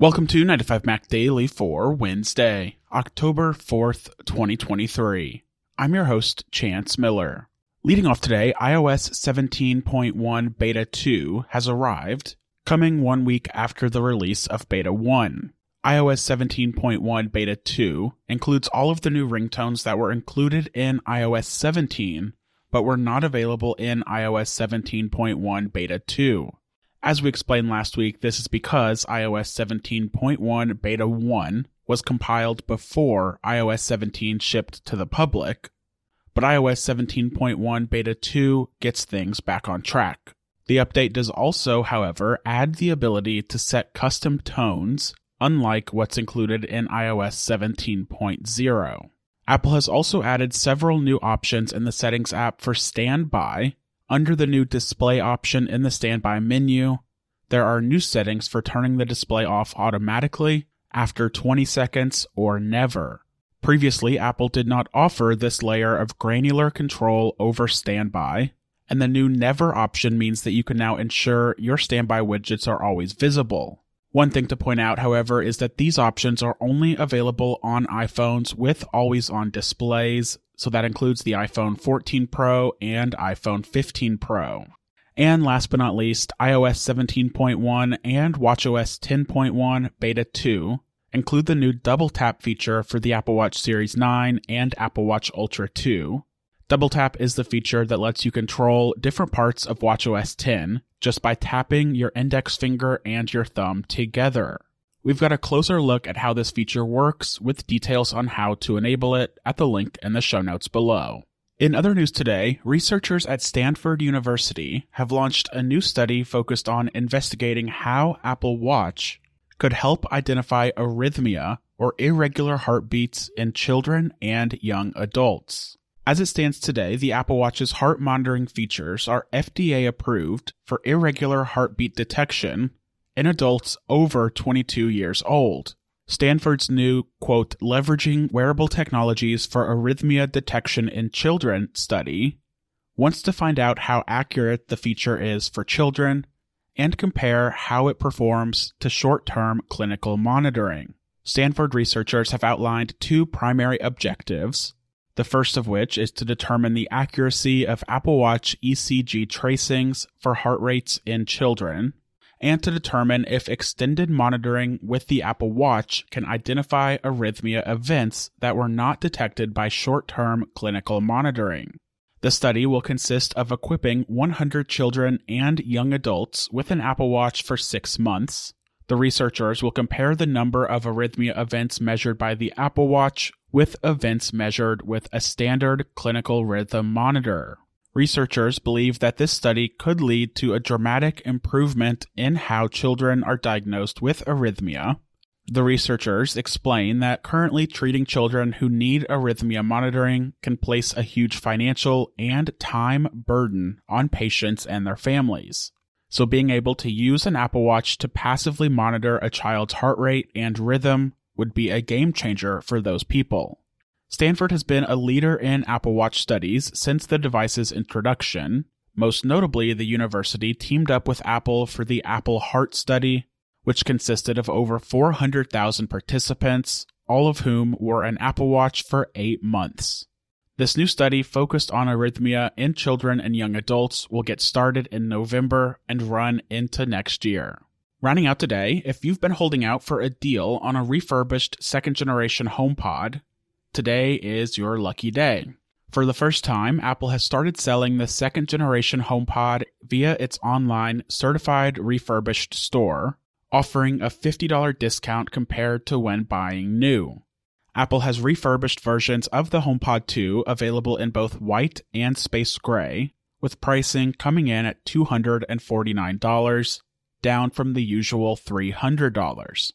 Welcome to 9 to 5 Mac Daily for Wednesday, October 4th, 2023. I'm your host, Chance Miller. Leading off today, iOS 17.1 Beta 2 has arrived, coming one week after the release of Beta 1. iOS 17.1 Beta 2 includes all of the new ringtones that were included in iOS 17, but were not available in iOS 17.1 Beta 2. As we explained last week, this is because iOS 17.1 Beta 1 was compiled before iOS 17 shipped to the public, but iOS 17.1 Beta 2 gets things back on track. The update does also, however, add the ability to set custom tones, unlike what's included in iOS 17.0. Apple has also added several new options in the Settings app for Standby, under the new display option in the standby menu, there are new settings for turning the display off automatically after 20 seconds or never. Previously, Apple did not offer this layer of granular control over standby, and the new never option means that you can now ensure your standby widgets are always visible. One thing to point out, however, is that these options are only available on iPhones with always on displays, so that includes the iPhone 14 Pro and iPhone 15 Pro. And last but not least, iOS 17.1 and watchOS 10.1 Beta 2 include the new double tap feature for the Apple Watch Series 9 and Apple Watch Ultra 2. Double tap is the feature that lets you control different parts of watchOS 10 just by tapping your index finger and your thumb together. We've got a closer look at how this feature works with details on how to enable it at the link in the show notes below. In other news today, researchers at Stanford University have launched a new study focused on investigating how Apple Watch could help identify arrhythmia or irregular heartbeats in children and young adults. As it stands today, the Apple Watch's heart monitoring features are FDA approved for irregular heartbeat detection in adults over 22 years old. Stanford's new, quote, leveraging wearable technologies for arrhythmia detection in children study wants to find out how accurate the feature is for children and compare how it performs to short term clinical monitoring. Stanford researchers have outlined two primary objectives the first of which is to determine the accuracy of Apple Watch ECG tracings for heart rates in children, and to determine if extended monitoring with the Apple Watch can identify arrhythmia events that were not detected by short term clinical monitoring. The study will consist of equipping 100 children and young adults with an Apple Watch for six months. The researchers will compare the number of arrhythmia events measured by the Apple Watch with events measured with a standard clinical rhythm monitor. Researchers believe that this study could lead to a dramatic improvement in how children are diagnosed with arrhythmia. The researchers explain that currently treating children who need arrhythmia monitoring can place a huge financial and time burden on patients and their families. So, being able to use an Apple Watch to passively monitor a child's heart rate and rhythm would be a game changer for those people. Stanford has been a leader in Apple Watch studies since the device's introduction. Most notably, the university teamed up with Apple for the Apple Heart Study, which consisted of over 400,000 participants, all of whom wore an Apple Watch for eight months. This new study focused on arrhythmia in children and young adults will get started in November and run into next year. Rounding out today, if you've been holding out for a deal on a refurbished second generation HomePod, today is your lucky day. For the first time, Apple has started selling the second generation HomePod via its online certified refurbished store, offering a $50 discount compared to when buying new. Apple has refurbished versions of the HomePod 2 available in both white and space gray, with pricing coming in at $249 down from the usual $300.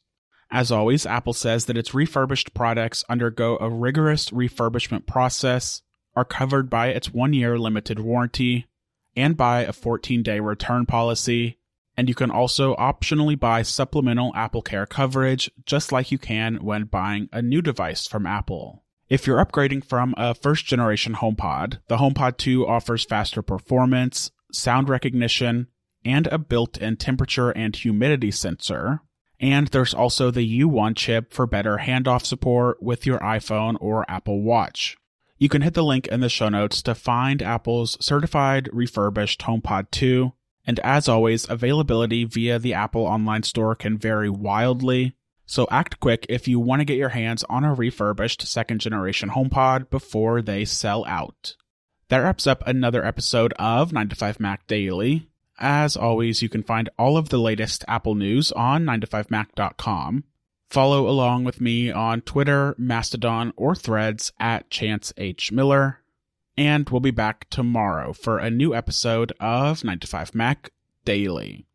As always, Apple says that its refurbished products undergo a rigorous refurbishment process, are covered by its one year limited warranty, and by a 14 day return policy. And you can also optionally buy supplemental AppleCare coverage, just like you can when buying a new device from Apple. If you're upgrading from a first generation HomePod, the HomePod 2 offers faster performance, sound recognition, and a built in temperature and humidity sensor. And there's also the U1 chip for better handoff support with your iPhone or Apple Watch. You can hit the link in the show notes to find Apple's certified refurbished HomePod 2. And as always, availability via the Apple online store can vary wildly. So act quick if you want to get your hands on a refurbished second generation HomePod before they sell out. That wraps up another episode of 9 to 5 Mac Daily. As always, you can find all of the latest Apple news on 9to5mac.com. Follow along with me on Twitter, Mastodon, or Threads at Chance H. Miller. And we'll be back tomorrow for a new episode of 9 to 5 Mac Daily.